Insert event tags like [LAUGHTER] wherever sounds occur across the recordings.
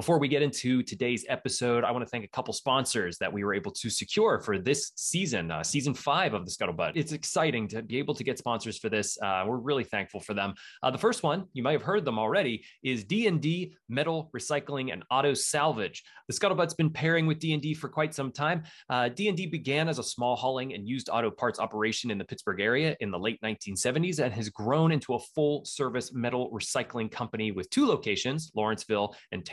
Before we get into today's episode, I want to thank a couple sponsors that we were able to secure for this season, uh, season five of the Scuttlebutt. It's exciting to be able to get sponsors for this. Uh, we're really thankful for them. Uh, the first one, you might have heard them already, is D&D Metal Recycling and Auto Salvage. The Scuttlebutt's been pairing with D&D for quite some time. D&D uh, began as a small hauling and used auto parts operation in the Pittsburgh area in the late 1970s and has grown into a full service metal recycling company with two locations, Lawrenceville and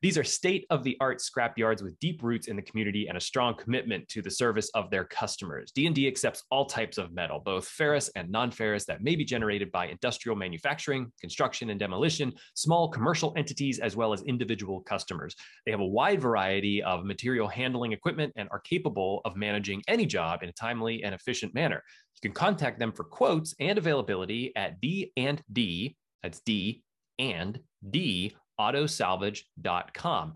These are state of the art scrap yards with deep roots in the community and a strong commitment to the service of their customers. D&D accepts all types of metal, both ferrous and non-ferrous that may be generated by industrial manufacturing, construction and demolition, small commercial entities, as well as individual customers. They have a wide variety of material handling equipment and are capable of managing any job in a timely and efficient manner. You can contact them for quotes and availability at D and D, that's D and D autosalvage.com.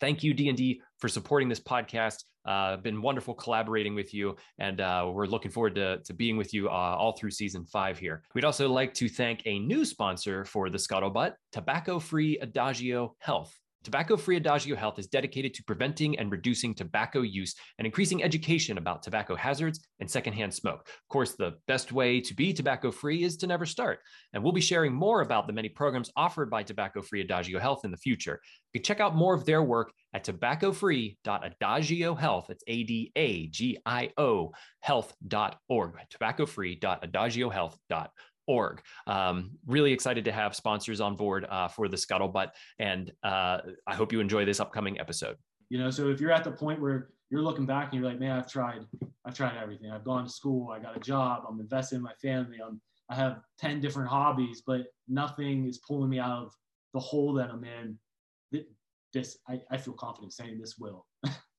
Thank you, D&D, for supporting this podcast. Uh, been wonderful collaborating with you, and uh, we're looking forward to, to being with you uh, all through season five here. We'd also like to thank a new sponsor for the Scuttlebutt, Tobacco Free Adagio Health. Tobacco Free Adagio Health is dedicated to preventing and reducing tobacco use and increasing education about tobacco hazards and secondhand smoke. Of course, the best way to be tobacco free is to never start. And we'll be sharing more about the many programs offered by Tobacco Free Adagio Health in the future. You can check out more of their work at tobaccofree.adagiohealth. It's A D A G I O health.org. Tobaccofree.adagiohealth.org org. Um, really excited to have sponsors on board uh, for the Scuttlebutt, and uh, I hope you enjoy this upcoming episode. You know, so if you're at the point where you're looking back and you're like, man, I've tried, I've tried everything. I've gone to school, I got a job, I'm investing in my family, I'm, I have 10 different hobbies, but nothing is pulling me out of the hole that I'm in. This, I, I feel confident saying this will. [LAUGHS]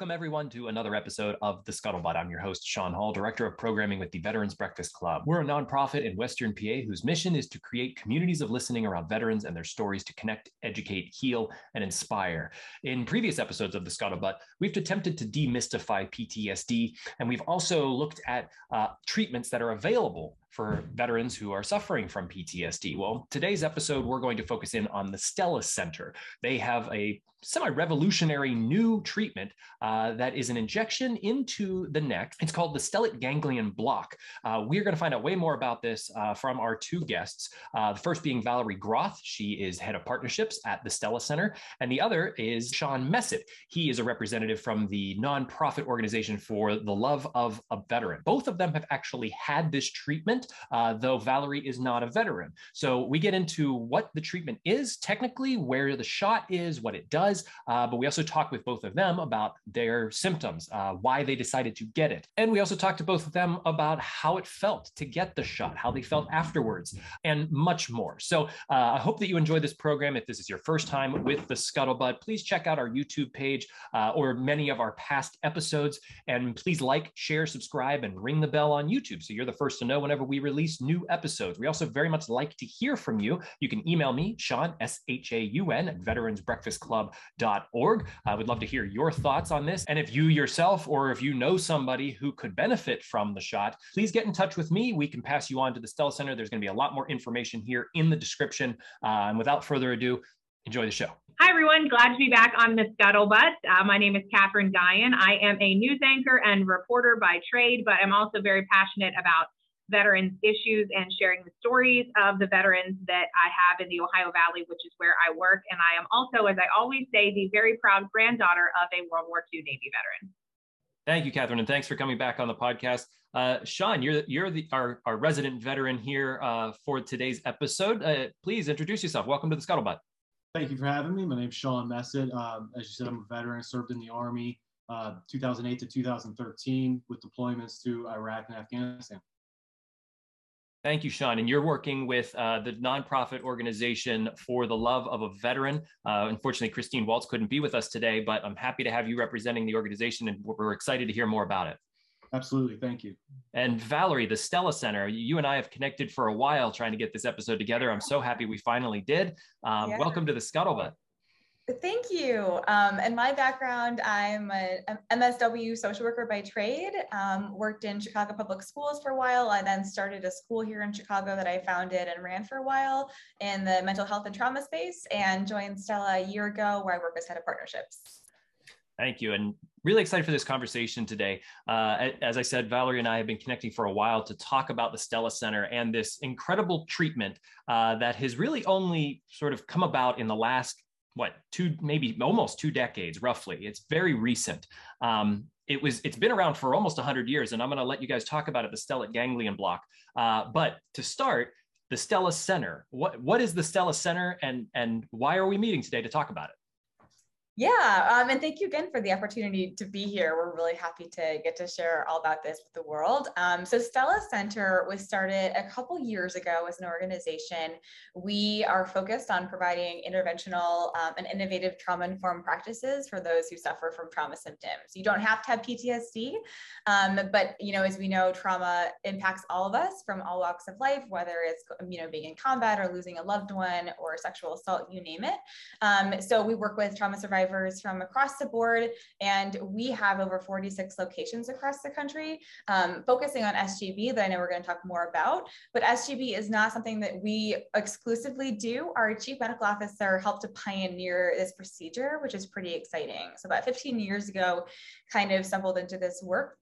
Welcome, everyone, to another episode of The Scuttlebutt. I'm your host, Shaun Hall, Director of Programming with the Veterans Breakfast Club. We're a nonprofit in Western PA whose mission is to create communities of listening around veterans and their stories to connect, educate, heal, and inspire. In previous episodes of The Scuttlebutt, we've attempted to demystify PTSD, and we've also looked at uh, treatments that are available for veterans who are suffering from PTSD. Well, today's episode, we're going to focus in on the Stella's Center. They have a semi revolutionary new treatment uh, that is an injection into the neck. It's called the stellate ganglion block. Uh, we're going to find out way more about this uh, from our two guests. Uh, the first being Valerie Groth. She is head of partnerships at the Stella's Center. And the other is Sean Messett. He is a representative from the nonprofit organization for the love of a veteran. Both of them have actually had this treatment treatment, uh, though Valerie is not a veteran. So we get into what the treatment is technically, where the shot is, what it does, uh, but we also talk with both of them about their symptoms, uh, why they decided to get it. And we also talk to both of them about how it felt to get the shot, how they felt afterwards, and much more. So uh, I hope that you enjoy this program. If this is your first time with the Scuttlebutt, please check out our YouTube page uh, or many of our past episodes. And please like, share, subscribe, and ring the bell on YouTube so you're the first to know whenever we release new episodes. We also very much like to hear from you. You can email me, Shaun, S H A U N, at veteransbreakfastclub.org. I would love to hear your thoughts on this. And if you yourself or if you know somebody who could benefit from the shot, please get in touch with me. We can pass you on to the Stella's Center. There's going to be a lot more information here in the description. Uh, and without further ado, enjoy the show. Hi, everyone. Glad to be back on the Scuttlebutt. Uh, my name is Katherine Dyan. I am a news anchor and reporter by trade, but I'm also very passionate about veterans issues and sharing the stories of the veterans that I have in the Ohio Valley, which is where I work. And I am also, as I always say, the very proud granddaughter of a World War II Navy veteran. Thank you, Catherine, and thanks for coming back on the podcast. Uh, Sean, you're you're the our, our resident veteran here uh, for today's episode. Uh, please introduce yourself. Welcome to the Scuttlebutt. Thank you for having me. My name is Sean Messett. Um, as you said, I'm a veteran. Served in the Army uh, 2008 to 2013 with deployments to Iraq and Afghanistan. Thank you, Sean. And you're working with uh, the nonprofit organization for the love of a veteran. Uh, unfortunately, Christine Waltz couldn't be with us today, but I'm happy to have you representing the organization, and we're excited to hear more about it. Absolutely. Thank you. And Valerie, the Stella Center, you and I have connected for a while trying to get this episode together. I'm so happy we finally did. Um, yeah. Welcome to the Scuttlebutt. Thank you. Um, and my background, I'm a MSW social worker by trade, um, worked in Chicago Public Schools for a while. I then started a school here in Chicago that I founded and ran for a while in the mental health and trauma space and joined Stella a year ago where I work as head of partnerships. Thank you. And really excited for this conversation today. Uh, as I said, Valerie and I have been connecting for a while to talk about the Stella Center and this incredible treatment uh, that has really only sort of come about in the last what two maybe almost two decades roughly. It's very recent. Um, it was it's been around for almost 100 years and i'm going to let you guys talk about it the stellate ganglion block. Uh, but to start the stella center. What what is the stella center and and why are we meeting today to talk about it yeah, um, and thank you again for the opportunity to be here. We're really happy to get to share all about this with the world. Um, so Stella Center was started a couple years ago as an organization. We are focused on providing interventional um, and innovative trauma-informed practices for those who suffer from trauma symptoms. You don't have to have PTSD, um, but you know, as we know, trauma impacts all of us from all walks of life, whether it's you know being in combat or losing a loved one or sexual assault, you name it. Um, so we work with trauma survivors from across the board. And we have over 46 locations across the country, um, focusing on SGB that I know we're going to talk more about. But SGB is not something that we exclusively do. Our chief medical officer helped to pioneer this procedure, which is pretty exciting. So about 15 years ago, kind of stumbled into this work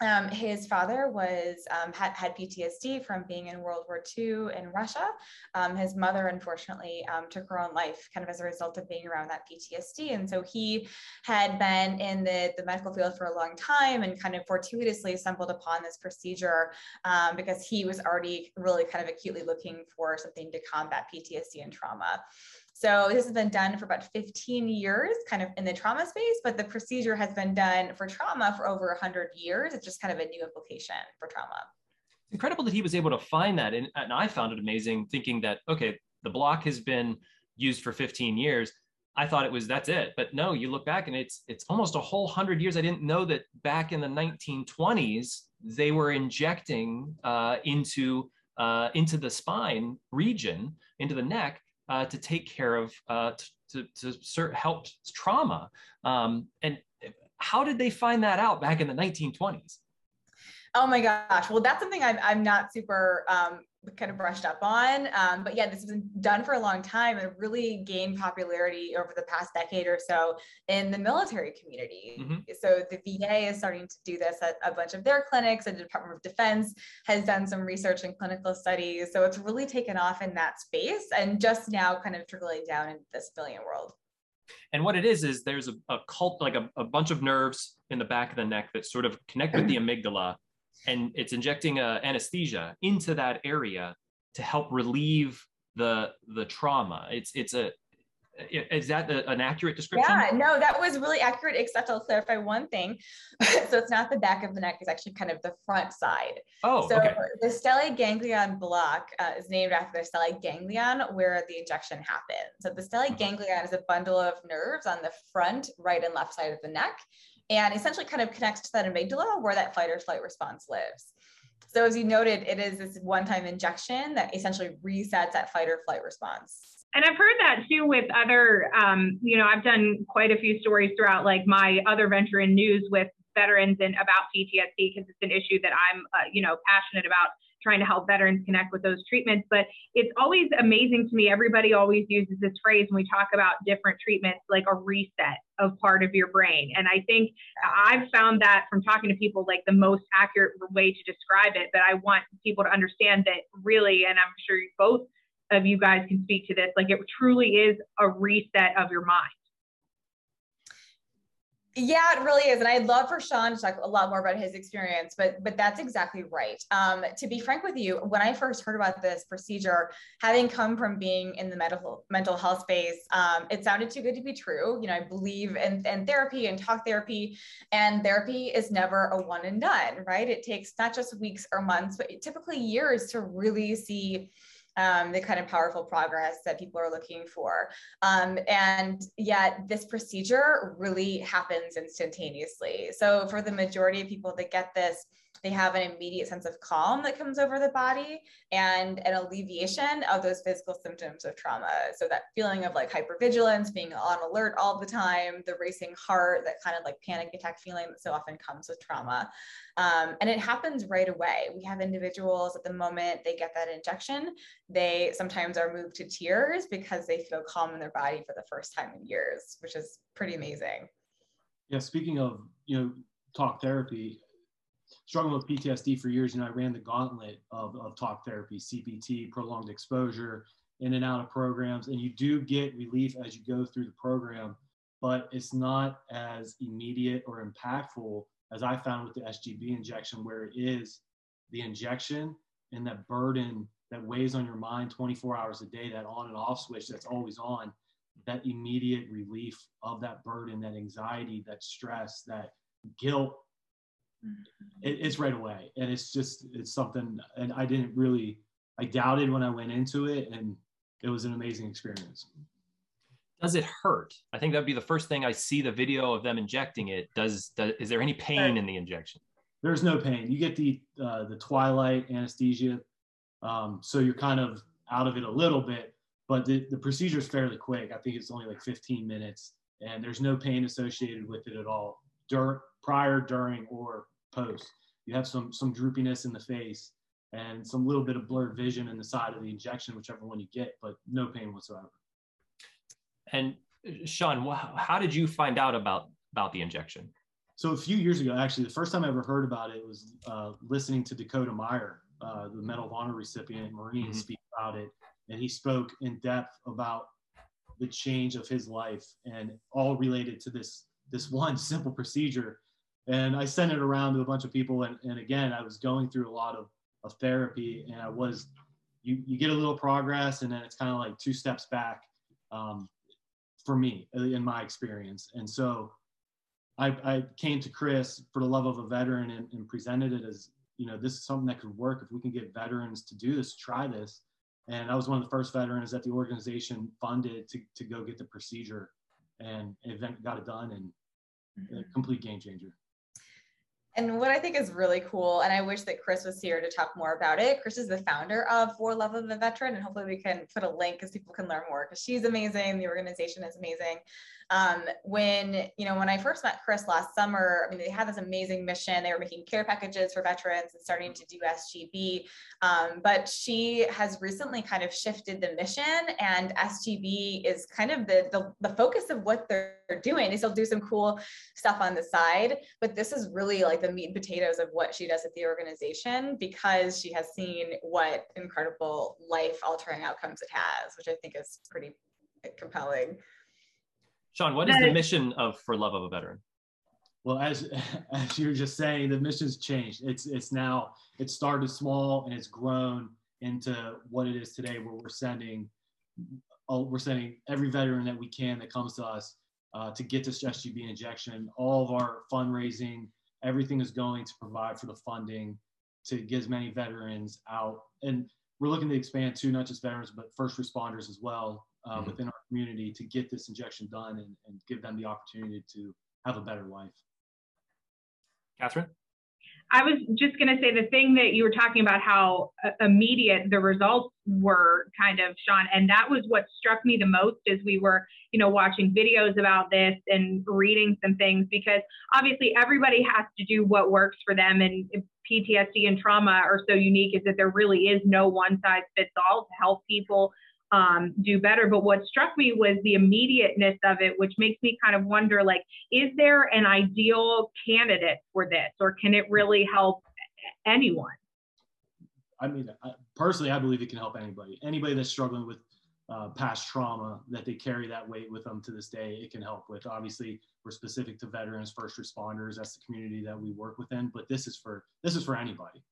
um, his father was um, had, had PTSD from being in World War II in Russia. Um, his mother, unfortunately, um, took her own life kind of as a result of being around that PTSD. And so he had been in the, the medical field for a long time and kind of fortuitously stumbled upon this procedure um, because he was already really kind of acutely looking for something to combat PTSD and trauma. So this has been done for about 15 years, kind of in the trauma space, but the procedure has been done for trauma for over 100 years. It's just kind of a new application for trauma. It's Incredible that he was able to find that. And, and I found it amazing thinking that, okay, the block has been used for 15 years. I thought it was that's it, but no. You look back and it's it's almost a whole hundred years. I didn't know that back in the 1920s they were injecting uh, into uh, into the spine region, into the neck, uh, to take care of uh, to, to, to help trauma. Um, and how did they find that out back in the 1920s? Oh my gosh. Well, that's something I'm, I'm not super um, kind of brushed up on. Um, but yeah, this has been done for a long time and really gained popularity over the past decade or so in the military community. Mm-hmm. So the VA is starting to do this at a bunch of their clinics, and the Department of Defense has done some research and clinical studies. So it's really taken off in that space and just now kind of trickling down into the civilian world. And what it is is there's a, a cult like a, a bunch of nerves in the back of the neck that sort of connect with the amygdala and it's injecting a anesthesia into that area to help relieve the the trauma. It's it's a is that a, an accurate description? Yeah, no, that was really accurate, except I'll clarify one thing. [LAUGHS] so it's not the back of the neck, it's actually kind of the front side. Oh, so okay. the stellate ganglion block uh, is named after the stellate ganglion where the injection happens. So the stellate mm-hmm. ganglion is a bundle of nerves on the front, right, and left side of the neck and essentially kind of connects to that amygdala where that fight or flight response lives. So as you noted, it is this one-time injection that essentially resets that fight or flight response. And I've heard that too with other, um, you know, I've done quite a few stories throughout like my other venture in news with veterans and about PTSD because it's an issue that I'm, uh, you know, passionate about trying to help veterans connect with those treatments. But it's always amazing to me. Everybody always uses this phrase when we talk about different treatments, like a reset of part of your brain. And I think I've found that from talking to people, like the most accurate way to describe it. But I want people to understand that really, and I'm sure both of you guys can speak to this, like it truly is a reset of your mind. Yeah, it really is. And I'd love for Sean to talk a lot more about his experience, but but that's exactly right. Um, to be frank with you, when I first heard about this procedure, having come from being in the medical mental health space, um, it sounded too good to be true. You know, I believe in, in therapy and talk therapy, and therapy is never a one and done, right? It takes not just weeks or months, but typically years to really see um, the kind of powerful progress that people are looking for. Um, and yet, this procedure really happens instantaneously. So, for the majority of people that get this, they have an immediate sense of calm that comes over the body and an alleviation of those physical symptoms of trauma. So that feeling of like hypervigilance, being on alert all the time, the racing heart, that kind of like panic attack feeling that so often comes with trauma. Um, and it happens right away. We have individuals at the moment they get that injection, they sometimes are moved to tears because they feel calm in their body for the first time in years, which is pretty amazing. Yeah, speaking of, you know, talk therapy, struggling with PTSD for years, and I ran the gauntlet of, of talk therapy, CBT, prolonged exposure, in and out of programs. And you do get relief as you go through the program, but it's not as immediate or impactful as I found with the SGB injection, where it is the injection and that burden that weighs on your mind 24 hours a day, that on and off switch that's always on, that immediate relief of that burden, that anxiety, that stress, that guilt it, it's right away. And it's just it's something and i didn't really i doubted when i went into it and it was an amazing experience. Does it hurt? I think that'd be the first thing i see the video of them injecting it. Does, does is there any pain in the injection? There's no pain. You get the uh, the twilight anesthesia um, so you're kind of out of it a little bit but the, the procedure is fairly quick. I think it's only like 15 minutes and there's no pain associated with it at all. Dur- prior during or post. You have some some droopiness in the face and some little bit of blurred vision in the side of the injection, whichever one you get, but no pain whatsoever. And Sean, how did you find out about about the injection? So a few years ago, actually, the first time I ever heard about it was uh, listening to Dakota Meyer, uh, the Medal of Honor recipient, Marine, mm-hmm. speak about it, and he spoke in depth about the change of his life and all related to this this one [LAUGHS] simple procedure and I sent it around to a bunch of people. And, and again, I was going through a lot of, of therapy and I was, you, you get a little progress and then it's kind of like two steps back um, for me uh, in my experience. And so I, I came to Chris for the love of a veteran and, and presented it as, you know, this is something that could work if we can get veterans to do this, try this. And I was one of the first veterans that the organization funded to, to go get the procedure and event got it done and a mm-hmm. complete game changer. And what I think is really cool, and I wish that Chris was here to talk more about it. Chris is the founder of For Love of a Veteran, and hopefully we can put a link because people can learn more because she's amazing. The organization is amazing. Um, when you know when I first met Chris last summer, I mean they had this amazing mission. They were making care packages for veterans and starting to do SGB. Um, but she has recently kind of shifted the mission, and SGB is kind of the, the the focus of what they're doing. They still do some cool stuff on the side, but this is really like the meat and potatoes of what she does at the organization because she has seen what incredible life altering outcomes it has, which I think is pretty compelling. Sean, what is the mission of For Love of a Veteran? Well, as [LAUGHS] as you were just saying, the mission's changed. It's it's now it started small and it's grown into what it is today, where we're sending uh, we're sending every veteran that we can that comes to us uh, to get this SGB injection. All of our fundraising, everything is going to provide for the funding to get as many veterans out. And we're looking to expand to not just veterans, but first responders as well uh, mm-hmm. within our community to get this injection done and, and give them the opportunity to have a better life. Catherine? I was just going to say the thing that you were talking about how uh, immediate the results were kind of Sean and that was what struck me the most as we were you know watching videos about this and reading some things because obviously everybody has to do what works for them and PTSD and trauma are so unique is that there really is no one size fits all to help people um, do better. But what struck me was the immediateness of it, which makes me kind of wonder like, is there an ideal candidate for this, or can it really help anyone? I mean, I, personally, I believe it can help anybody. Anybody that's struggling with uh, past trauma that they carry that weight with them to this day, it can help with. Obviously, we're specific to veterans, first responders. That's the community that we work within. But this is for this is for anybody.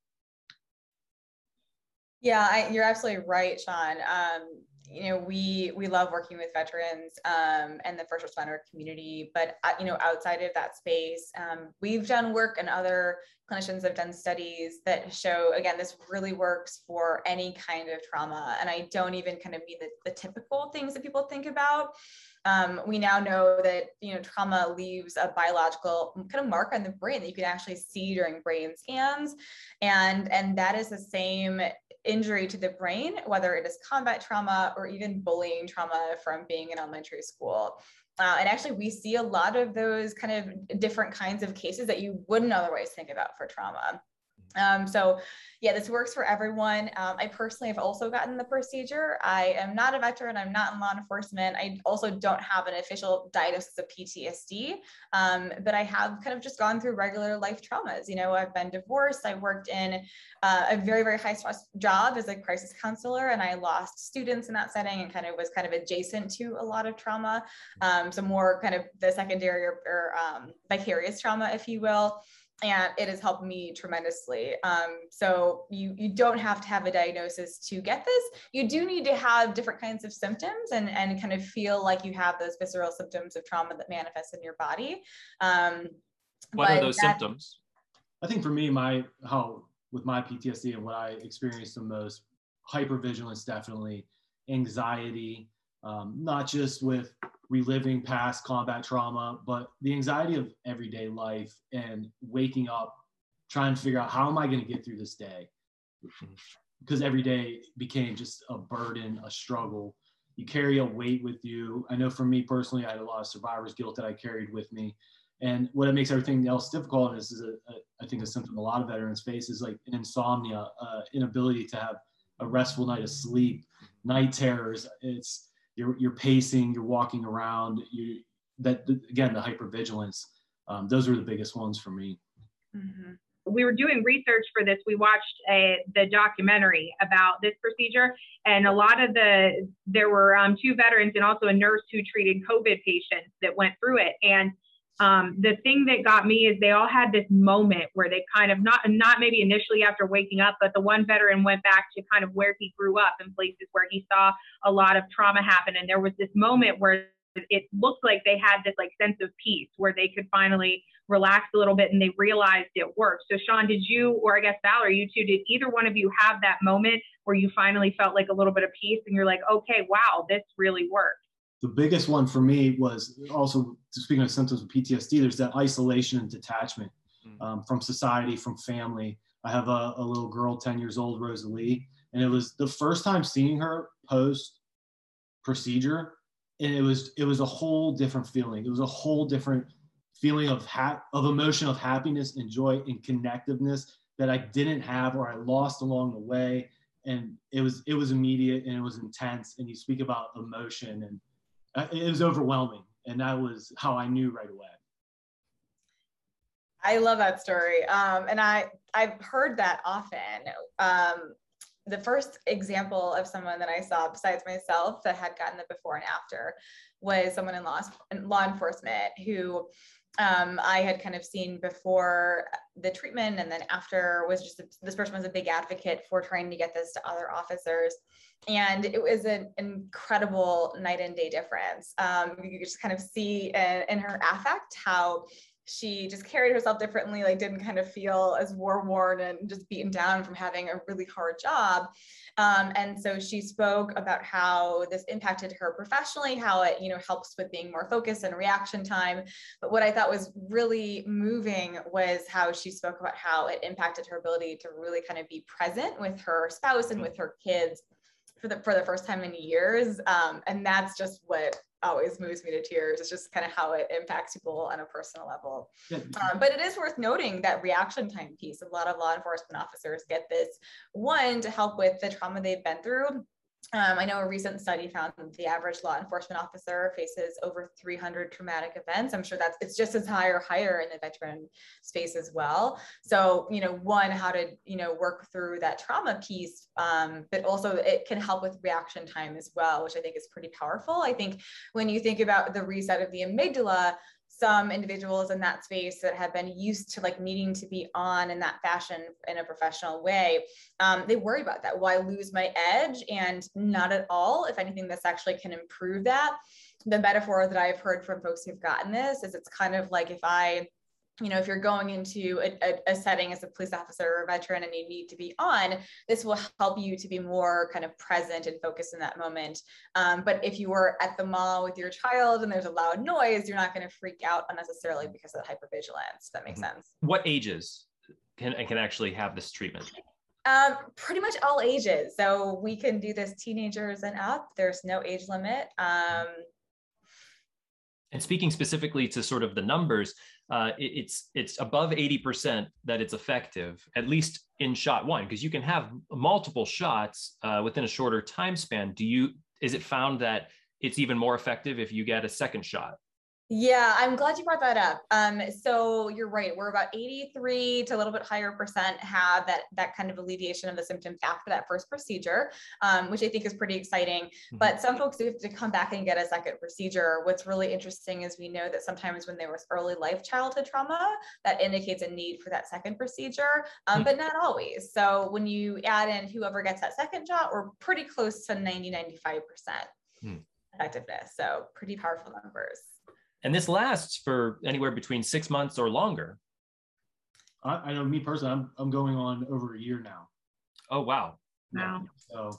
Yeah, I, you're absolutely right, Sean. Um, you know, we we love working with veterans um, and the first responder community, but uh, you know, outside of that space, um, we've done work, and other clinicians have done studies that show again this really works for any kind of trauma. And I don't even kind of mean the, the typical things that people think about. Um, we now know that you know trauma leaves a biological kind of mark on the brain that you can actually see during brain scans, and and that is the same injury to the brain, whether it is combat trauma or even bullying trauma from being in elementary school. Uh, and actually, we see a lot of those kind of different kinds of cases that you wouldn't otherwise think about for trauma. Um, so yeah, this works for everyone. Um, I personally have also gotten the procedure. I am not a veteran. I'm not in law enforcement. I also don't have an official diagnosis of PTSD, um, but I have kind of just gone through regular life traumas. You know, I've been divorced. I worked in uh, a very, very high stress job as a crisis counselor, and I lost students in that setting and kind of was kind of adjacent to a lot of trauma. Um, so more kind of the secondary or, or um, vicarious trauma, if you will and it has helped me tremendously. Um, so you you don't have to have a diagnosis to get this. You do need to have different kinds of symptoms and and kind of feel like you have those visceral symptoms of trauma that manifest in your body. Um, what are those that, symptoms? I think for me, my how with my PTSD and what I experienced the most, hypervigilance definitely, anxiety, um, not just with reliving past combat trauma, but the anxiety of everyday life and waking up, trying to figure out how am I going to get through this day? Because every day became just a burden, a struggle. You carry a weight with you. I know for me personally, I had a lot of survivor's guilt that I carried with me. And what it makes everything else difficult is, is a, a, I think a symptom a lot of veterans face is like an insomnia, uh, inability to have a restful night of sleep, night terrors. It's you're, you're pacing, you're walking around, you that again, the hypervigilance, um, those were the biggest ones for me. Mm-hmm. We were doing research for this. We watched a, the documentary about this procedure, and a lot of the there were um, two veterans and also a nurse who treated COVID patients that went through it. And um, the thing that got me is they all had this moment where they kind of not not maybe initially after waking up, but the one veteran went back to kind of where he grew up and places where he saw a lot of trauma happen, and there was this moment where it looked like they had this like sense of peace where they could finally relax a little bit and they realized it worked. So Sean, did you, or I guess Valerie, you two, did either one of you have that moment where you finally felt like a little bit of peace and you're like, okay, wow, this really worked? The biggest one for me was also speaking of symptoms of PTSD. There's that isolation and detachment mm. um, from society, from family. I have a, a, little girl, 10 years old, Rosalie, and it was the first time seeing her post procedure, and it was it was a whole different feeling. It was a whole different feeling of ha- of emotion, of happiness and joy and connectiveness that I didn't have or I lost along the way. And it was it was immediate and it was intense. And you speak about emotion and it was overwhelming and that was how i knew right away i love that story um, and i i've heard that often um, the first example of someone that i saw besides myself that had gotten the before and after was someone in law, in law enforcement who um, I had kind of seen before the treatment and then after was just this person was a big advocate for trying to get this to other officers. And it was an incredible night and day difference. Um, you just kind of see in, in her affect how she just carried herself differently, like didn't kind of feel as war worn and just beaten down from having a really hard job. Um, and so she spoke about how this impacted her professionally, how it, you know, helps with being more focused and reaction time. But what I thought was really moving was how she spoke about how it impacted her ability to really kind of be present with her spouse and with her kids for the for the first time in years. Um, and that's just what always moves me to tears. It's just kind of how it impacts people on a personal level. Um, but it is worth noting that reaction time piece. A lot of law enforcement officers get this one to help with the trauma they've been through um, I know a recent study found that the average law enforcement officer faces over 300 traumatic events. I'm sure that's it's just as high or higher in the veteran space as well. So, you know, one, how to you know work through that trauma piece, um, but also it can help with reaction time as well, which I think is pretty powerful. I think when you think about the reset of the amygdala, some individuals in that space that have been used to like needing to be on in that fashion in a professional way um, they worry about that. I lose my edge? And not at all. If anything this actually can improve that. The metaphor that i've heard from folks who've gotten this is it's kind of like if i you know, if you're going into a, a, a, setting as a police officer or a veteran and you need to be on, this will help you to be more kind of present and focused in that moment. Um, but if you were at the mall with your child and there's a loud noise, you're not going to freak out unnecessarily because of hypervigilance. That makes mm-hmm. sense. What ages can can actually have this treatment? Um, pretty much all ages. So we can do this teenagers and up. There's no age limit. Um, and speaking specifically to sort of the numbers, uh, it, it's it's above 80% that it's effective, at least in shot one, because you can have multiple shots uh, within a shorter time span. Do you is it found that it's even more effective if you get a second shot? Yeah, I'm glad you brought that up. Um, so you're right. We're about 83 to a little bit higher percent have that that kind of alleviation of the symptoms after that first procedure, um, which I think is pretty exciting. Mm-hmm. But some folks do have to come back and get a second procedure. What's really interesting is we know that sometimes when there was early life childhood trauma, that indicates a need for that second procedure, um, mm-hmm. but not always. So when you add in whoever gets that second shot, we're pretty close to 90, 95 percent mm-hmm. effectiveness. So pretty powerful numbers. And this lasts for anywhere between six months or longer. I, I know me personally, I'm, I'm going on over a year now. Oh, wow. Wow. So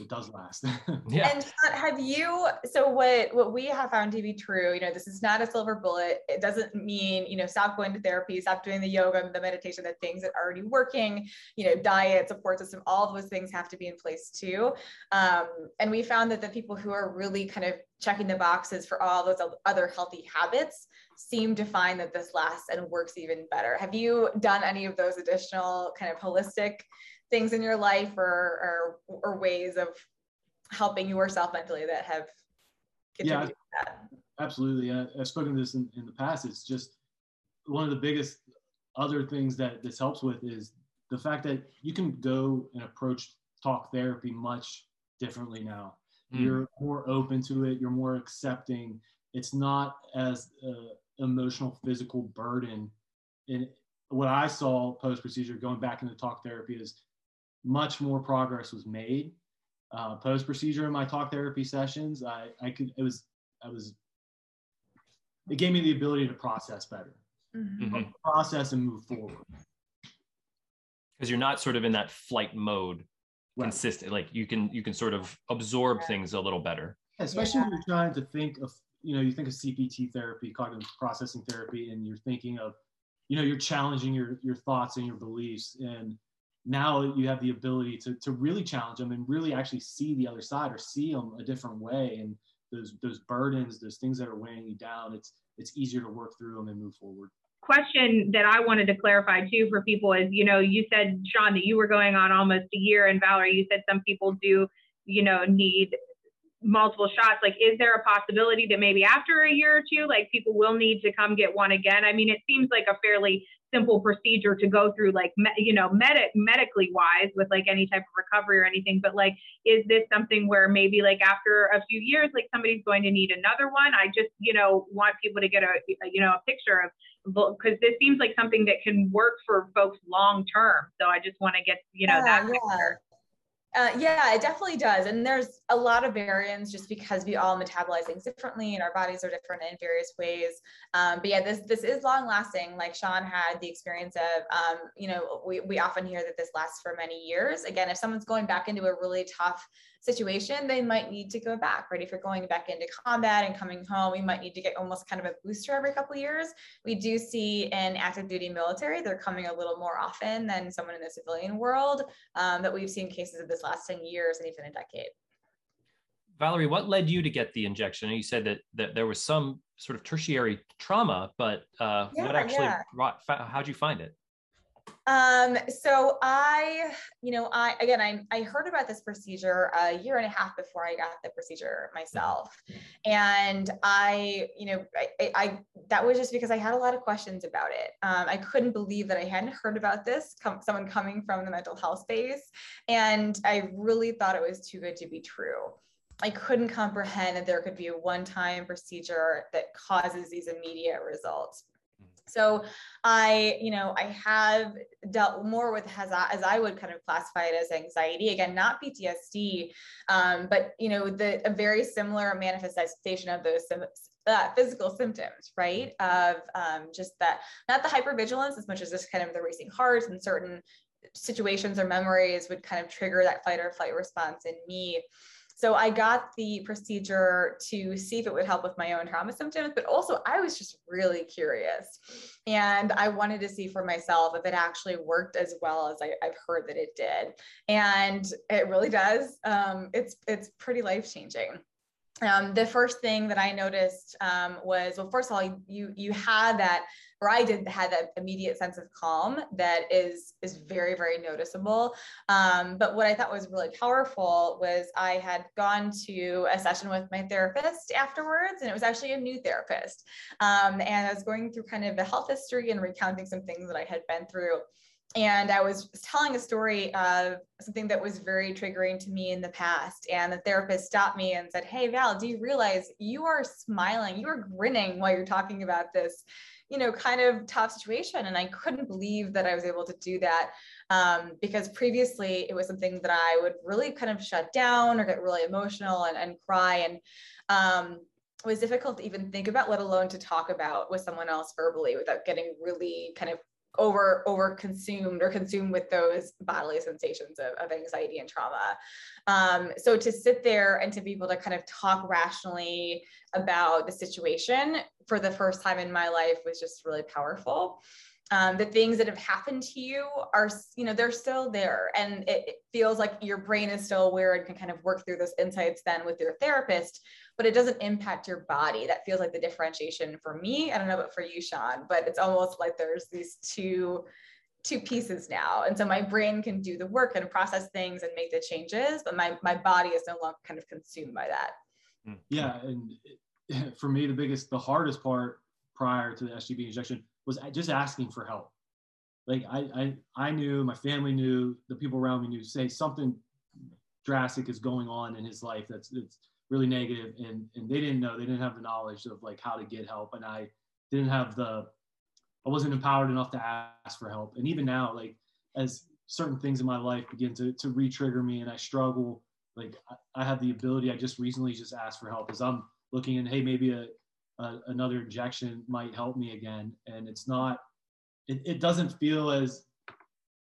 it does last. [LAUGHS] yeah. And have you? So what what we have found to be true, you know, this is not a silver bullet. It doesn't mean you know stop going to therapy, stop doing the yoga, the meditation, the things that are already working. You know, diet, support system, all of those things have to be in place too. Um, and we found that the people who are really kind of checking the boxes for all those other healthy habits seem to find that this lasts and works even better. Have you done any of those additional kind of holistic things in your life or or, or ways of helping yourself mentally that have yeah absolutely. I, have spoken to this in, in the past. It's just one of the biggest other things that this helps with is the fact that you can go and approach talk therapy much differently now. Mm. you're more open to it. You're more accepting. It's not as uh, emotional physical burden. And what i saw post procedure going back into talk therapy is much more progress was made. Uh, Post procedure in my talk therapy sessions, I, I could, it was, I was, it gave me the ability to process better, mm-hmm. process and move forward. Because you're not sort of in that flight mode right. consistent, like you can, you can sort of absorb things a little better. Especially yeah. when you're trying to think of, you know, you think of CPT therapy, cognitive processing therapy, and you're thinking of, you know, you're challenging your, your thoughts and your beliefs and now you have the ability to, to really challenge them and really actually see the other side or see them a different way. And those those burdens those things that are weighing you down it's it's easier to work through them and move forward. Question that i wanted to clarify too for people is you know you said sean that you were going on almost a year and valerie you said some people do you know need multiple shots. Like is there a possibility that maybe after a year or two like people will need to come get one again? I mean it seems like a fairly simple procedure to go through like me, you know medic medically wise with like any type of recovery or anything but like is this something where maybe like after a few years like somebody's going to need another one? I just you know want people to get a, you know a picture of because this seems like something that can work for folks long term. So i just want to get you know yeah, that yeah. picture uh, yeah, it definitely does. And there's a lot of variance just because we all metabolize things differently and our bodies are different in various ways. Um, but yeah, this this is long lasting. Like Sean had the experience of, um, you know, we, we often hear that this lasts for many years. Again, if someone's going back into a really tough situation, they might need to go back, right? If you're going back into combat and coming home, we might need to get almost kind of a booster every couple of years. We do see in active duty military, they're coming a little more often than someone in the civilian world, um, but we've seen cases of this last 10 years and even a decade. Valerie, what led you to get the injection? You said that, that there was some sort of tertiary trauma, but uh, yeah, what actually yeah. brought, how'd you find it? Um, so I, you know, I again, I, I heard about this procedure a year and a half before I got the procedure myself, and I, you know, I, I that was just because I had a lot of questions about it. Um, I couldn't believe that I hadn't heard about this. Com- someone coming from the mental health space, and I really thought it was too good to be true. I couldn't comprehend that there could be a one-time procedure that causes these immediate results So I, you know, I have dealt more with as I, as I would kind of classify it as anxiety. Again, not PTSD, um, but you know, the a very similar manifestation of those uh, physical symptoms, right? Of um, just that, not the hypervigilance as much as just kind of the racing heart and certain situations or memories would kind of trigger that fight or flight response in me. So I got the procedure to see if it would help with my own trauma symptoms, but also I was just really curious. And I wanted to see for myself if it actually worked as well as I, have heard that it did. And it really does. Um, it's, it's pretty life changing. Um, the first thing that I noticed um, was, well, first of all, you, you had that or I did had that immediate sense of calm that is is very very noticeable. Um, but what I thought was really powerful was I had gone to a session with my therapist afterwards, and it was actually a new therapist. Um, and I was going through kind of a health history and recounting some things that I had been through and I was telling a story of something that was very triggering to me in the past. And the therapist stopped me and said, Hey, Val, do you realize you are smiling? You are grinning while you're talking about this you know, kind of tough situation. And I couldn't believe that I was able to do that um, because previously it was something that I would really kind of shut down or get really emotional and, and cry. And um, it was difficult to even think about, let alone to talk about with someone else verbally without getting really kind of over over consumed or consumed with those bodily sensations of, of anxiety and trauma. Um, so to sit there and to be able to kind of talk rationally about the situation for the first time in my life was just really powerful. Um, the things that have happened to you are you know they're still there. And it, it, feels like your brain is still aware and can kind of work through those insights then with your therapist but it doesn't impact your body that feels like the differentiation for me i don't know but for you sean but it's almost like there's these two two pieces now and so my brain can do the work and process things and make the changes but my my body is no longer kind of consumed by that hmm. yeah and [LAUGHS] for me the biggest the hardest part prior to the sgb injection was just asking for help. Like I, I, I knew, my family knew, the people around me knew, say something drastic is going on in his life that's, that's really negative and, and they didn't know, they didn't have the knowledge of like how to get help. And I didn't have the, I wasn't empowered enough to ask for help. And even now, like as certain things in my life begin to, to re-trigger me and I struggle, like I, I have the ability, I just recently just asked for help as I'm looking and hey, maybe a, uh, another injection might help me again. And it's not, it, it doesn't feel as,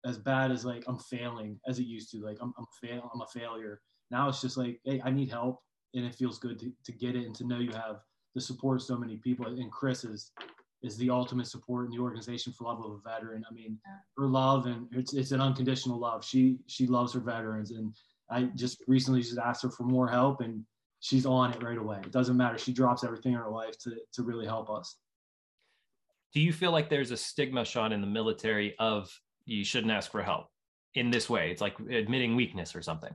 as bad as like I'm failing as it used to. Like I'm, I'm fail, I'm a failure. Now it's just like, hey, I need help, and it feels good to, to get it and to know you have the support of so many people. And Chris is is the ultimate support in the organization for love of a veteran. I mean, her love and it's it's an unconditional love. She she loves her veterans, and I just recently just asked her for more help, and she's on it right away. It doesn't matter. She drops everything in her life to, to really help us. Do you feel like there's a stigma, Sean, in the military of you shouldn't ask for help in this way? It's like admitting weakness or something.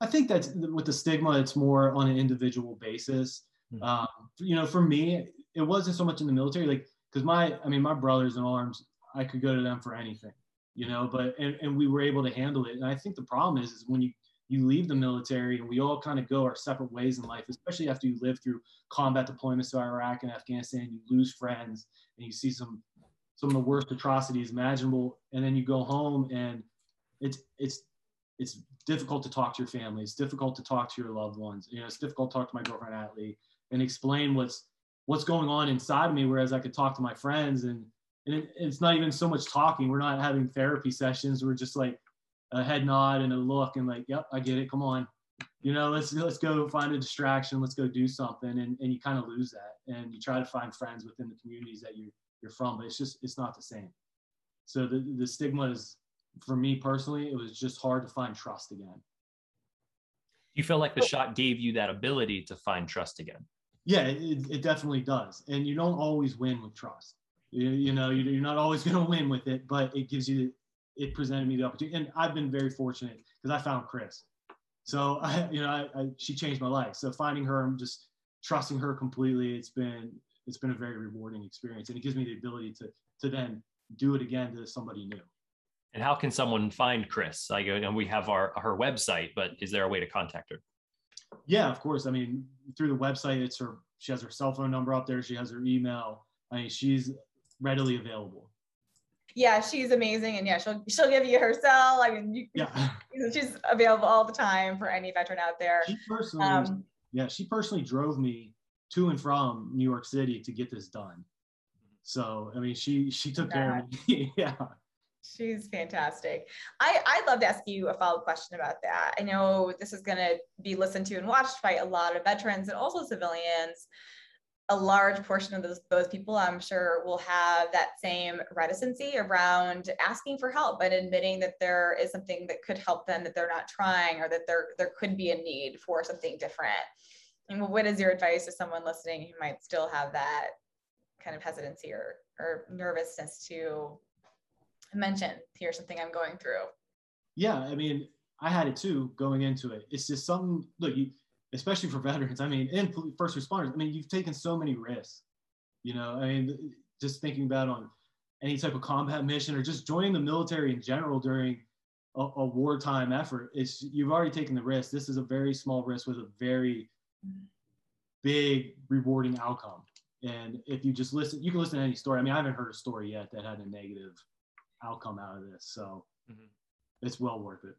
I think that's with the stigma, it's more on an individual basis. Mm-hmm. Um, you know, for me, it wasn't so much in the military, like, because my, I mean, my brothers in arms, I could go to them for anything, you know, but, and, and we were able to handle it. And I think the problem is, is when you you leave the military and we all kind of go our separate ways in life, especially after you live through combat deployments to Iraq and Afghanistan, you lose friends and you see some some of the worst atrocities imaginable. And then you go home and it's it's it's difficult to talk to your family. It's difficult to talk to your loved ones. You know, it's difficult to talk to my girlfriend Atlee and explain what's what's going on inside of me. Whereas I could talk to my friends and and it, it's not even so much talking. We're not having therapy sessions. We're just like a head nod and a look and like, yep, I get it. Come on. You know, let's let's go find a distraction. Let's go do something. And, and you kind of lose that. And you try to find friends within the communities that you you're from, but it's just it's not the same. So the the stigma is for me personally, it was just hard to find trust again. You feel like the shot gave you that ability to find trust again. Yeah, it, it definitely does. And you don't always win with trust. You, you know, you're not always [LAUGHS] going to win with it, but it gives you it presented me the opportunity. And I've been very fortunate because I found Chris. So I, [LAUGHS] you know, I, I, she changed my life. So finding her and just trusting her completely, it's been it's been a very rewarding experience, and it gives me the ability to to then do it again to somebody new. And how can someone find Chris? Like, and we have our her website, but is there a way to contact her? Yeah, of course. I mean, through the website, it's her. She has her cell phone number up there. She has her email. I mean, she's readily available. Yeah, she's amazing, and yeah, she'll she'll give you her cell. I mean, you, Yeah. she's available all the time for any veteran out there. She personally, Um, yeah, she personally drove me to and from New York City to get this done. So I mean, she she took care of me. [LAUGHS] yeah. She's fantastic. I, I'd love to ask you a follow up question about that. I know this is going to be listened to and watched by a lot of veterans and also civilians. A large portion of those, those people, I'm sure, will have that same reticency around asking for help and admitting that there is something that could help them that they're not trying or that there, there could be a need for something different. And what is your advice to someone listening who might still have that kind of hesitancy or, or nervousness to mention here's something i'm going through Yeah, I mean, I had it too going into it. It's just something. Look, you, especially for [LAUGHS] veterans. I mean, and first responders. I mean, you've taken so many risks. You know, I mean, just thinking about on any type of combat mission or just joining the military in general during a, a wartime effort. It's you've already taken the risk. This is a very small risk with a very big rewarding outcome. And if you just listen, you can listen to any story. I mean, I haven't heard a story yet that had a negative outcome out of this. So Mhm. it's well worth it.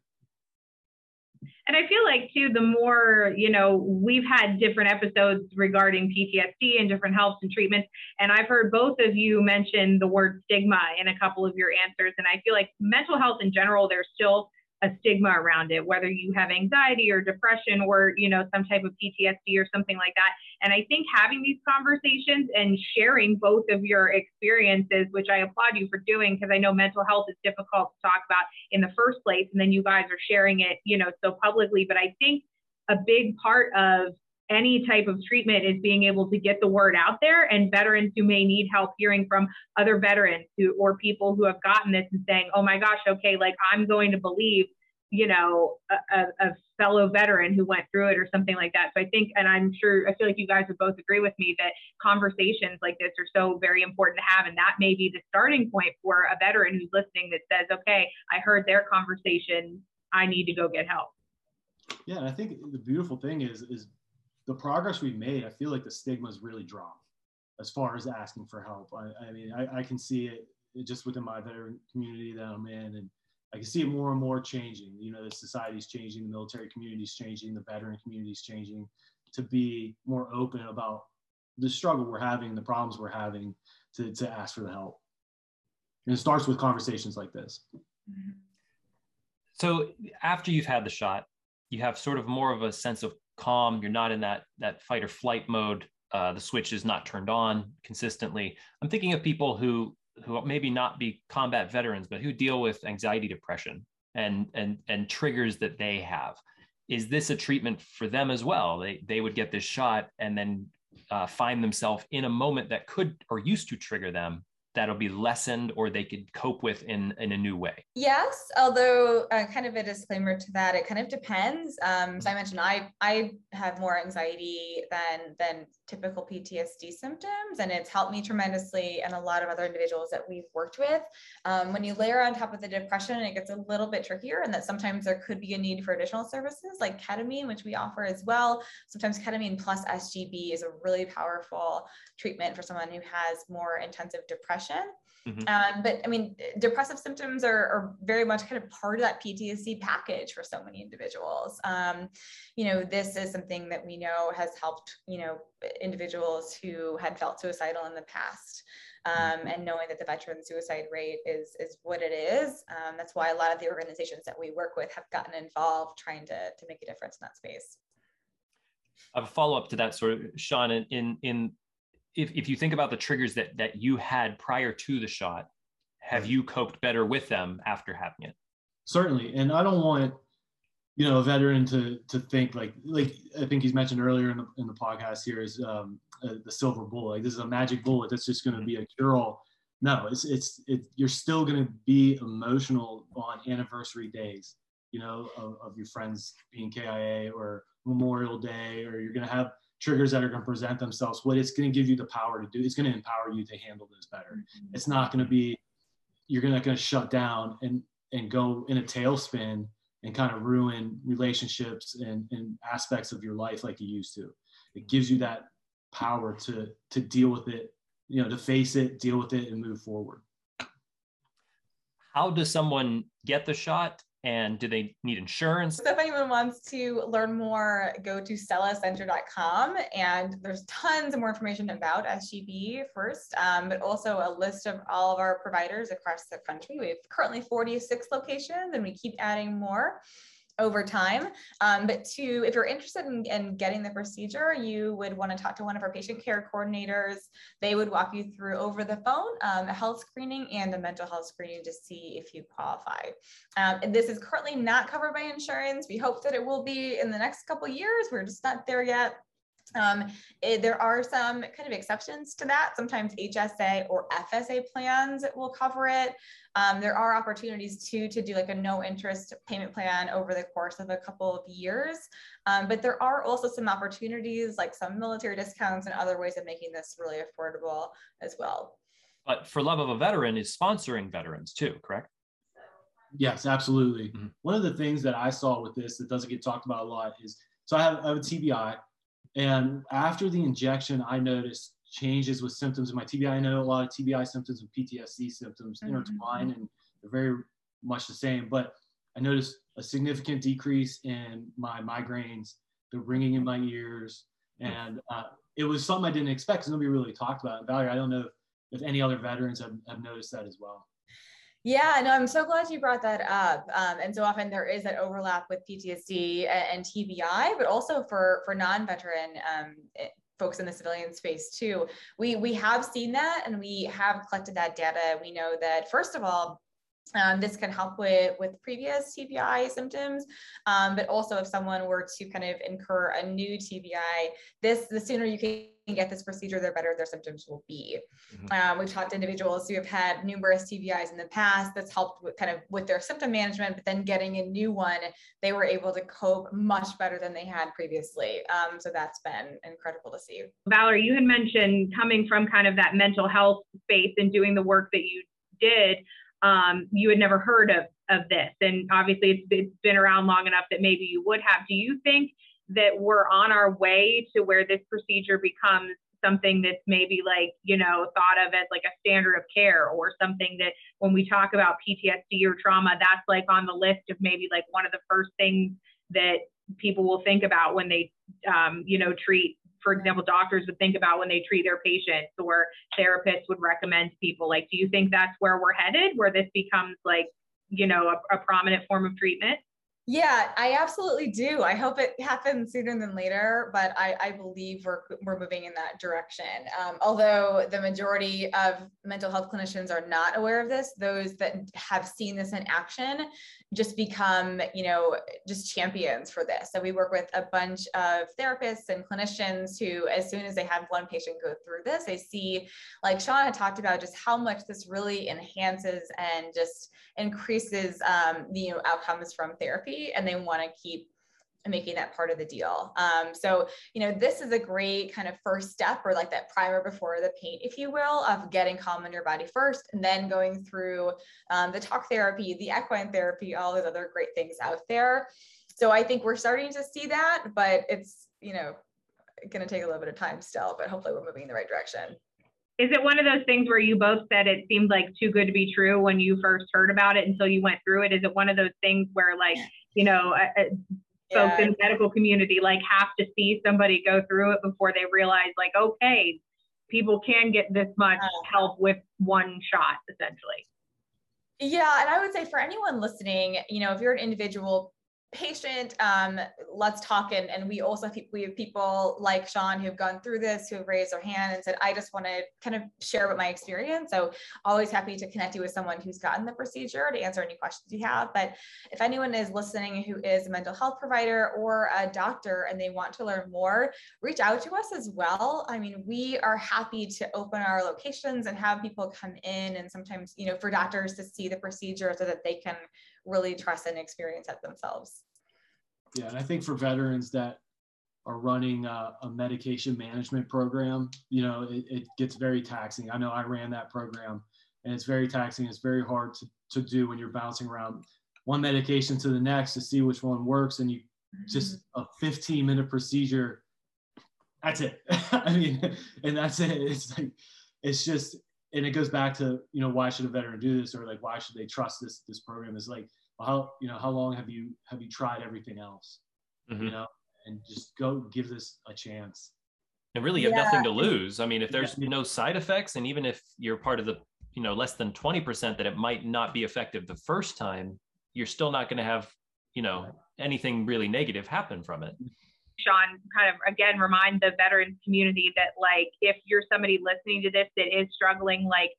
And I feel like too, the more, you know, we've had different episodes regarding PTSD and different helps and treatments. And I've heard both of you mention the word stigma in a couple of your answers. And I feel like mental health in general, there's still a stigma around it, whether you have anxiety or depression or, you know, some type of PTSD or something like that. And I think having these conversations and sharing both of your experiences, which I applaud you for doing, because I know mental health is difficult to talk about in the first place. And then you guys are sharing it, you know, so publicly. But I think a big part of any type of treatment is being able to get the word out there and veterans who may need help hearing from other veterans who or people who have gotten this and saying oh my gosh okay like i'm going to believe you know a, a, fellow veteran who went through it or something like that. So i think and i'm sure i feel like you guys would both agree with me that conversations like this are so very important to have and that may be the starting point for a veteran who's listening that says okay i heard their conversation. I need to go get help. Yeah, and I think the beautiful thing is is the progress we've made. I feel like the stigma's really dropped as far as asking for help. I, I mean, I, I can see it just within my veteran community that I'm in, and I can see it more and more changing. You know, the society's changing, the military community's changing, the veteran community's changing to be more open about the struggle we're having, the problems we're having to, to ask for the help. And it starts with conversations like this. So after you've had the shot, you have sort of more of a sense of calm. You're not in that that fight or flight mode. Uh, the switch is not turned on consistently. I'm thinking of people who who maybe not be combat veterans, but who deal with anxiety, depression, and and and triggers that they have. Is this a treatment for them as well? They they would get this shot and then uh, find themselves in a moment that could or used to trigger them that'll be lessened or they could cope with in in a new way. Yes, although uh, kind of a disclaimer to that, it kind of depends. Um, so I mentioned I I have more anxiety than than typical PTSD symptoms, and it's helped me tremendously, and a lot of other individuals that we've worked with. Um, when you layer on top of the depression, it gets a little bit trickier, and that sometimes there could be a need for additional services like ketamine, which we offer as well. Sometimes ketamine plus SGB is a really powerful treatment for someone who has more intensive depression. Mhm. Um, but I mean, depressive symptoms are, are very much kind of part of that PTSD package for so many individuals. Um, you know, this is something that we know has helped, you know, individuals who had felt suicidal in the past. Um, and knowing that the veteran suicide rate is is what it is, um, that's why a lot of the organizations that we work with have gotten involved trying to to make a difference in that space. I have a follow up to that sort of Sean in in, in if, if you think about the triggers that that you had prior to the shot, have you coped better with them after having it? certainly. And i don't want you know a veteran to to think like like i think he's mentioned earlier in the, in the podcast here is um, uh, the silver bullet. Like this is a magic bullet that's just going to be a cure all no it's it's it, you're still going to be emotional on anniversary days you know of, of your friends being kia or memorial day or you're going to have triggers that are going to present themselves what it's going to give you the power to do it's going to empower you to handle this better mm-hmm. it's not going to be you're not going to shut down and and go in a tailspin and kind of ruin relationships and, and aspects of your life like you used to. It gives you that power to to deal with it you know, to face it, deal with it, and move forward. How does someone get the shot? And do they need insurance? So if anyone wants to learn more, go to stellacenter.com and there's tons of more information about SGB first, um, but also a list of all of our providers across the country. We have currently 46 locations and we keep adding more over time. Um, but to, if you're interested in, in, getting the procedure, you would want to talk to one of our patient care coordinators. They would walk you through over the phone um, a health screening and a mental health screening to see if you qualify. Um, this is currently not covered by insurance. We hope that it will be in the next couple years. We're just not there yet. Um, it, there are some kind of exceptions to that. Sometimes HSA or FSA plans will cover it. Um, there are opportunities too to do like a no interest payment plan over the course of a couple of years. Um, but there are also some opportunities like some military discounts and other ways of making this really affordable as well. But For Love of a Veteran is sponsoring veterans too, correct? Yes, absolutely. Mm-hmm. One of the things that I saw with this that doesn't get talked about a lot is so I have, I have a TBI and after the injection, I noticed changes with symptoms in my TBI. I know a lot of TBI symptoms and PTSD symptoms mm-hmm. intertwine and they're very much the same. But I noticed a significant decrease in my migraines, the ringing in my ears. And uh, it was something I didn't expect because nobody really talked about it. Valerie, I don't know if, if any other veterans have, have noticed that as well. Yeah, no, I'm so glad you brought that up. Um, and so often there is that overlap with PTSD and, and TBI, but also for for non-veteran um, folks in the civilian space too. We we have seen that, and we have collected that data. We know that first of all, um, this can help with, with previous TBI symptoms, um, but also if someone were to kind of incur a new TBI, this the sooner you can get this procedure, the better their symptoms will be. Mm-hmm. Um, we've talked to individuals who have had numerous TBIs in the past that's helped with kind of with their symptom management, but then getting a new one, they were able to cope much better than they had previously. Um, so that's been incredible to see. Valerie, you had mentioned coming from kind of that mental health space and doing the work that you did um, you had never heard of, of this. And obviously, it's, it's been around long enough that maybe you would have. Do you think that we're on our way to where this procedure becomes something that's maybe like, you know, thought of as like a standard of care or something that when we talk about PTSD or trauma, that's like on the list of maybe like one of the first things that people will think about when they, um, you know, treat for example, doctors would think about when they treat their patients or therapists would recommend people. Like, do you think that's where we're headed, where this becomes like, you know, a, a prominent form of treatment? Yeah, I absolutely do. I hope it happens sooner than later, but I, I believe we're, we're moving in that direction. Um, although the majority of mental health clinicians are not aware of this, those that have seen this in action just become, you know, just champions for this. So we work with a bunch of therapists and clinicians who, as soon as they have one patient go through this, they see, like Sean had talked about, just how much this really enhances and just increases um, the you know, outcomes from therapy and they want to keep making that part of the deal. Um, so, you know, this is a great kind of first step or like that primer before the paint, if you will, of getting calm in your body first and then going through um, the talk therapy, the equine therapy, all those other great things out there. So I think we're starting to see that, but it's, you know, going to take a little bit of time still, but hopefully we're moving in the right direction. Is it one of those things where you both said it seemed like too good to be true when you first heard about it until you went through it? Is it one of those things where like, you know, uh, uh folks yeah. in the medical community like have to see somebody go through it before they realize like, okay, people can get this much help with one shot essentially? Yeah, and I would say for anyone listening, you know, if you're an individual patient um, let's talk. And, and we also have we have people like sean who've gone through this who have raised their hand and said i just want to kind of share about my experience. So always happy to connect you with someone who's gotten the procedure to answer any questions you have. But if anyone is listening who is a mental health provider or a doctor and they want to learn more reach out to us as well. I mean we are happy to open our locations and have people come in and sometimes you know for doctors to see the procedure so that they can really trust and experience it themselves. Yeah, and I think for veterans that are running a, a medication management program, you know, it, it, gets very taxing. I know I ran that program and it's very taxing. It's very hard to, to do when you're bouncing around one medication to the next to see which one works. And you mm-hmm. just a 15 minute procedure. That's it. [LAUGHS] I mean, and that's it. It's like, it's just and it goes back to you know why should a veteran do this or like why should they trust this this program is like well, how you know how long have you have you tried everything else mm-hmm. you know and just go give this a chance and really you have yeah. nothing to lose i mean if there's yeah. no side effects and even if you're part of the you know less than 20% that it might not be effective the first time you're still not going to have you know anything really negative happen from it Sean kind of again remind the veterans community that like if you're somebody listening to this that is struggling, like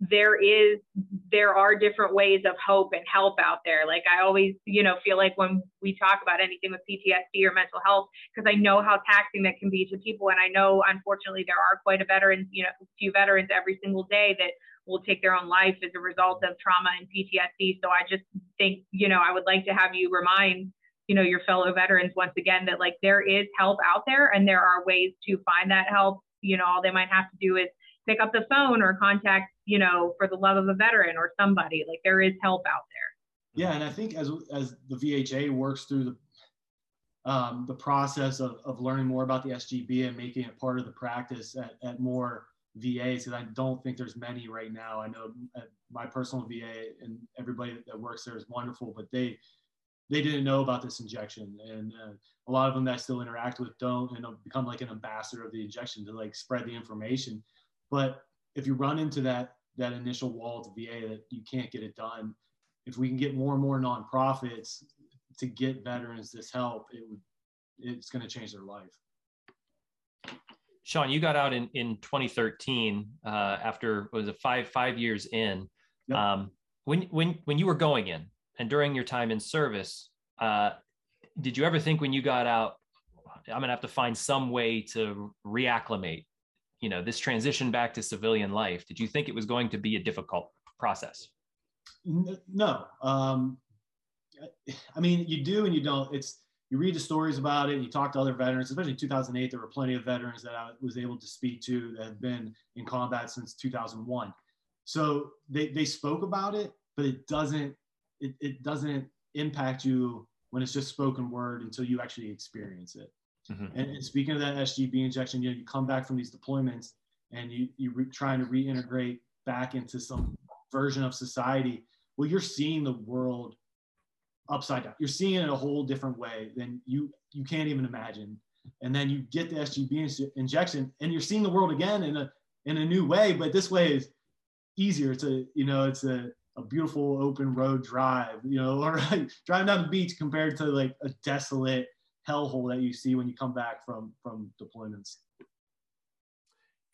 there is there are different ways of hope and help out there. Like I always, you know, feel like when we talk about anything with PTSD or mental health, because I know how taxing that can be to people, and I know unfortunately there are quite a veterans, you know, few veterans every single day that will take their own life as a result of trauma and PTSD. So I just think, you know, I would like to have you remind you know your fellow veterans once again that like there is help out there and there are ways to find that help. You know all they might have to do is pick up the phone or contact you know for the love of a veteran or somebody. Like there is help out there. Yeah and i think as as the vha works through the um, the process of, of learning more about the sgb and making it part of the practice at, at more VAs because I don't think there's many right now. I know my personal VA and everybody that works there is wonderful, but they they didn't know about this injection and uh, a lot of them that I still interact with don't and become like an ambassador of the injection to like spread the information but if you run into that that initial wall to VA that you can't get it done if we can get more and more nonprofits to get veterans this help it would it's going to change their life Sean, you got out in, in 2013 uh, after was it five five years in. Yep. Um, when when when you were going in, and during your time in service, uh, did you ever think when you got out, I'm gonna have to find some way to reacclimate, you know, this transition back to civilian life? Did you think it was going to be a difficult process? No. Um, I mean, you do and you don't. It's you read the stories about it. You talk to other veterans, especially 2008. There were plenty of veterans that I was able to speak to that have been in combat since 2001. So they they spoke about it, but it doesn't it, it doesn't impact you when it's just spoken word until you actually experience it. Mm-hmm. And, and, speaking of that SGB injection, you know, you come back from these deployments and you you re- trying to reintegrate back into some version of society. Well, you're seeing the world upside down. You're seeing it a whole different way than you you can't even imagine. And then you get the SGB in- injection, and you're seeing the world again in a in a new way. But this way is easier. It's a you know it's a a beautiful open road drive, you know, [LAUGHS] or driving down the beach compared to like a desolate hellhole that you see when you come back from from deployments.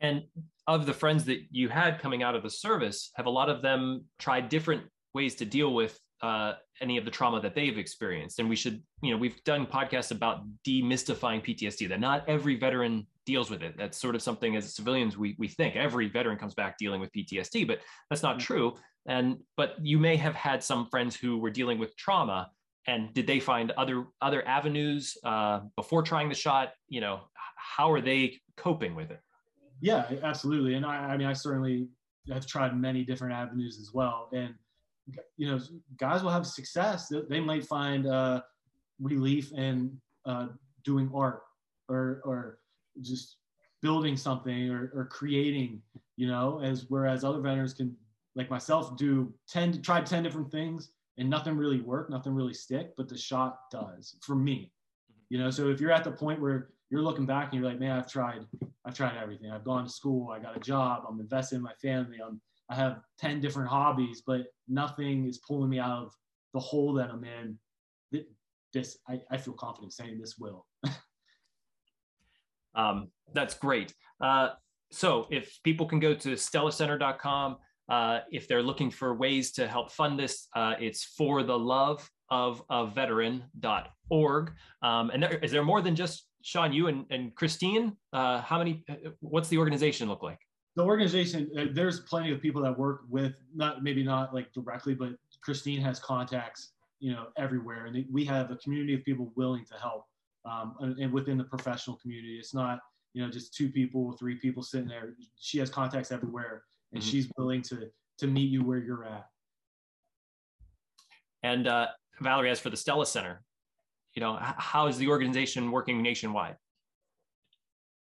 And of the friends that you had coming out of the service, have a lot of them tried different ways to deal with uh, any of the trauma that they've experienced? And we should, you know, we've done podcasts about demystifying PTSD. That not every veteran deals with it. That's sort of something as civilians we we think every veteran comes back dealing with PTSD, but that's not mm-hmm. true. And but you may have had some friends who were dealing with trauma, and did they find other other avenues uh, before trying the shot? You know, how are they coping with it? Yeah, absolutely. And I, I mean, I certainly have tried many different avenues as well. And you know, guys will have success. They might find uh, relief in uh, doing art or or just building something or, or creating you know as whereas other vendors can like myself do 10 try 10 different things and nothing really worked nothing really stick but the shot does for me you know so if you're at the point where you're looking back and you're like man i've tried i've tried everything i've gone to school i got a job i'm invested in my family i'm i have 10 different hobbies but nothing is pulling me out of the hole that i'm in this i, I feel confident saying this will [LAUGHS] Um, that's great. Uh, so if people can go to stellacenter.com, uh, if they're looking for ways to help fund this, uh, it's for the love of a veteran.org. Um, and there, is there more than just Sean, you and, and Christine? Uh, how many, what's the organization look like? The organization, uh, there's plenty of people that work with, not maybe not like directly, but Christine has contacts, you know, everywhere. And we have a community of people willing to help um, and, and, within the professional community. It's not you know just two people, three people sitting there. She has contacts everywhere, and mm-hmm. she's willing to to meet you where you're at. And uh, Valerie, as for the Stella Center, you know, how is the organization working nationwide?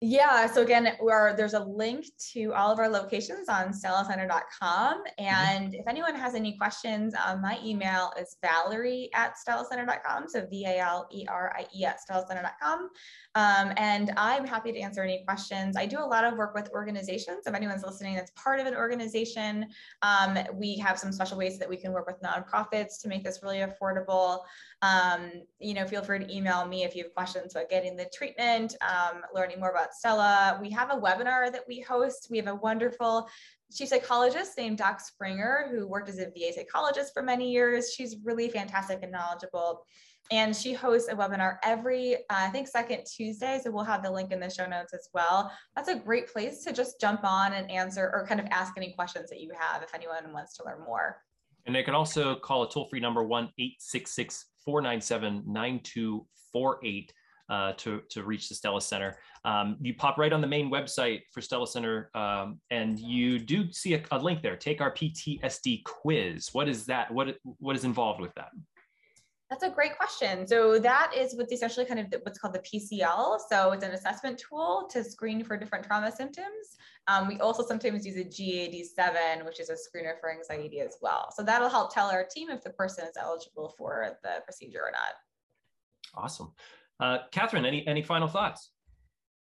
Yeah. So again, we're, there's a link to all of our locations on stellacenter.com. Mm-hmm. And mm-hmm. if anyone has any questions, um, my email is valerie at stellacenter.com. So V-A-L-E-R-I-E at stellacenter.com. Um, and I'm happy to answer any questions. I do a lot of work with organizations. If anyone's listening that's part of an organization, um, we have some special ways that we can work with nonprofits to make this really affordable. Um, you know, feel free to email me if you have questions about getting the treatment, um, learning more about Stella. We have a webinar that we host. We have a wonderful chief psychologist named Doc Springer, who worked as a VA psychologist for many years. She's really fantastic and knowledgeable. And she hosts a webinar every, uh, I think, second Tuesday. So we'll have the link in the show notes as well. That's a great place to just jump on and answer or kind of ask any questions that you have if anyone wants to learn more. And they can also call a toll free number 1 866 497 9248 uh, to, to reach the Stella Center. Um, you pop right on the main website for Stella Center, um, and you do see a, a, link there. Take our PTSD quiz. What is that? What what is involved with that? That's a great question. So that is what's essentially kind of what's called the PCL. So it's an assessment tool to screen for different trauma symptoms. Um, we also sometimes use a GAD-7, which is a screener for anxiety as well. So that'll help tell our team if the person is eligible for the procedure or not. Awesome. Uh, Catherine, any, any final thoughts?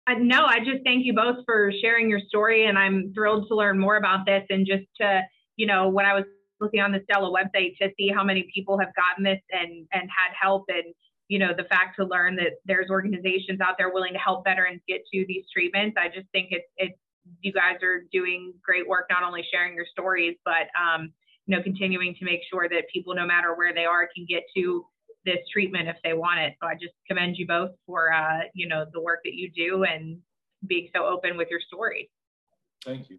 Uh, no, I just thank you both for sharing your story, and I'm thrilled to learn more about this. And just to, you know, when I was looking on the Stella website to see how many people have gotten this and and had help, and you know, the fact to learn that there's organizations out there willing to help veterans get to these treatments. I just think it's it's you guys are doing great work, not only sharing your stories, but um, you know, continuing to make sure that people, no matter where they are, can get to this treatment if they want it. So I just commend you both for uh, you know the work that you do and being so open with your story. Thank you.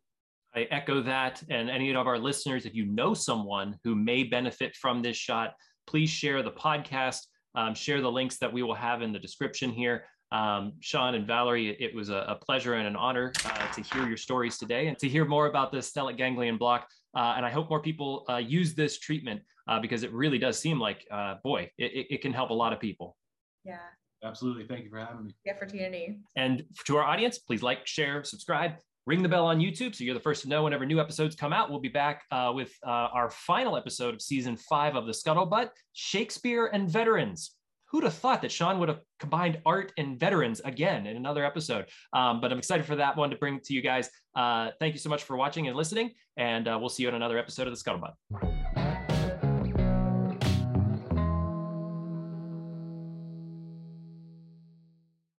I echo that. And any of our listeners, if you know someone who may benefit from this shot, please share the podcast, um, share the links that we will have in the description here. Um, Sean and Valerie, it, it was a, a, pleasure and an honor uh, to hear your stories today and to hear more about the stellate ganglion block. Uh, and I hope more people uh, use this treatment uh, because it really does seem like, uh, boy, it, it, can help a lot of people. Yeah. Absolutely. Thank you for having me. The opportunity. And to our audience, please like, share, subscribe, ring the bell on YouTube so you're the first to know whenever new episodes come out. We'll be back uh, with our final episode of season five of the Scuttlebutt Shakespeare and Veterans who'd have thought that Sean would have combined art and veterans again in another episode? Um, but I'm excited for that one to bring to you guys. Uh, thank you so much for watching and listening, and uh, we'll see you in another episode of the Scuttlebutt.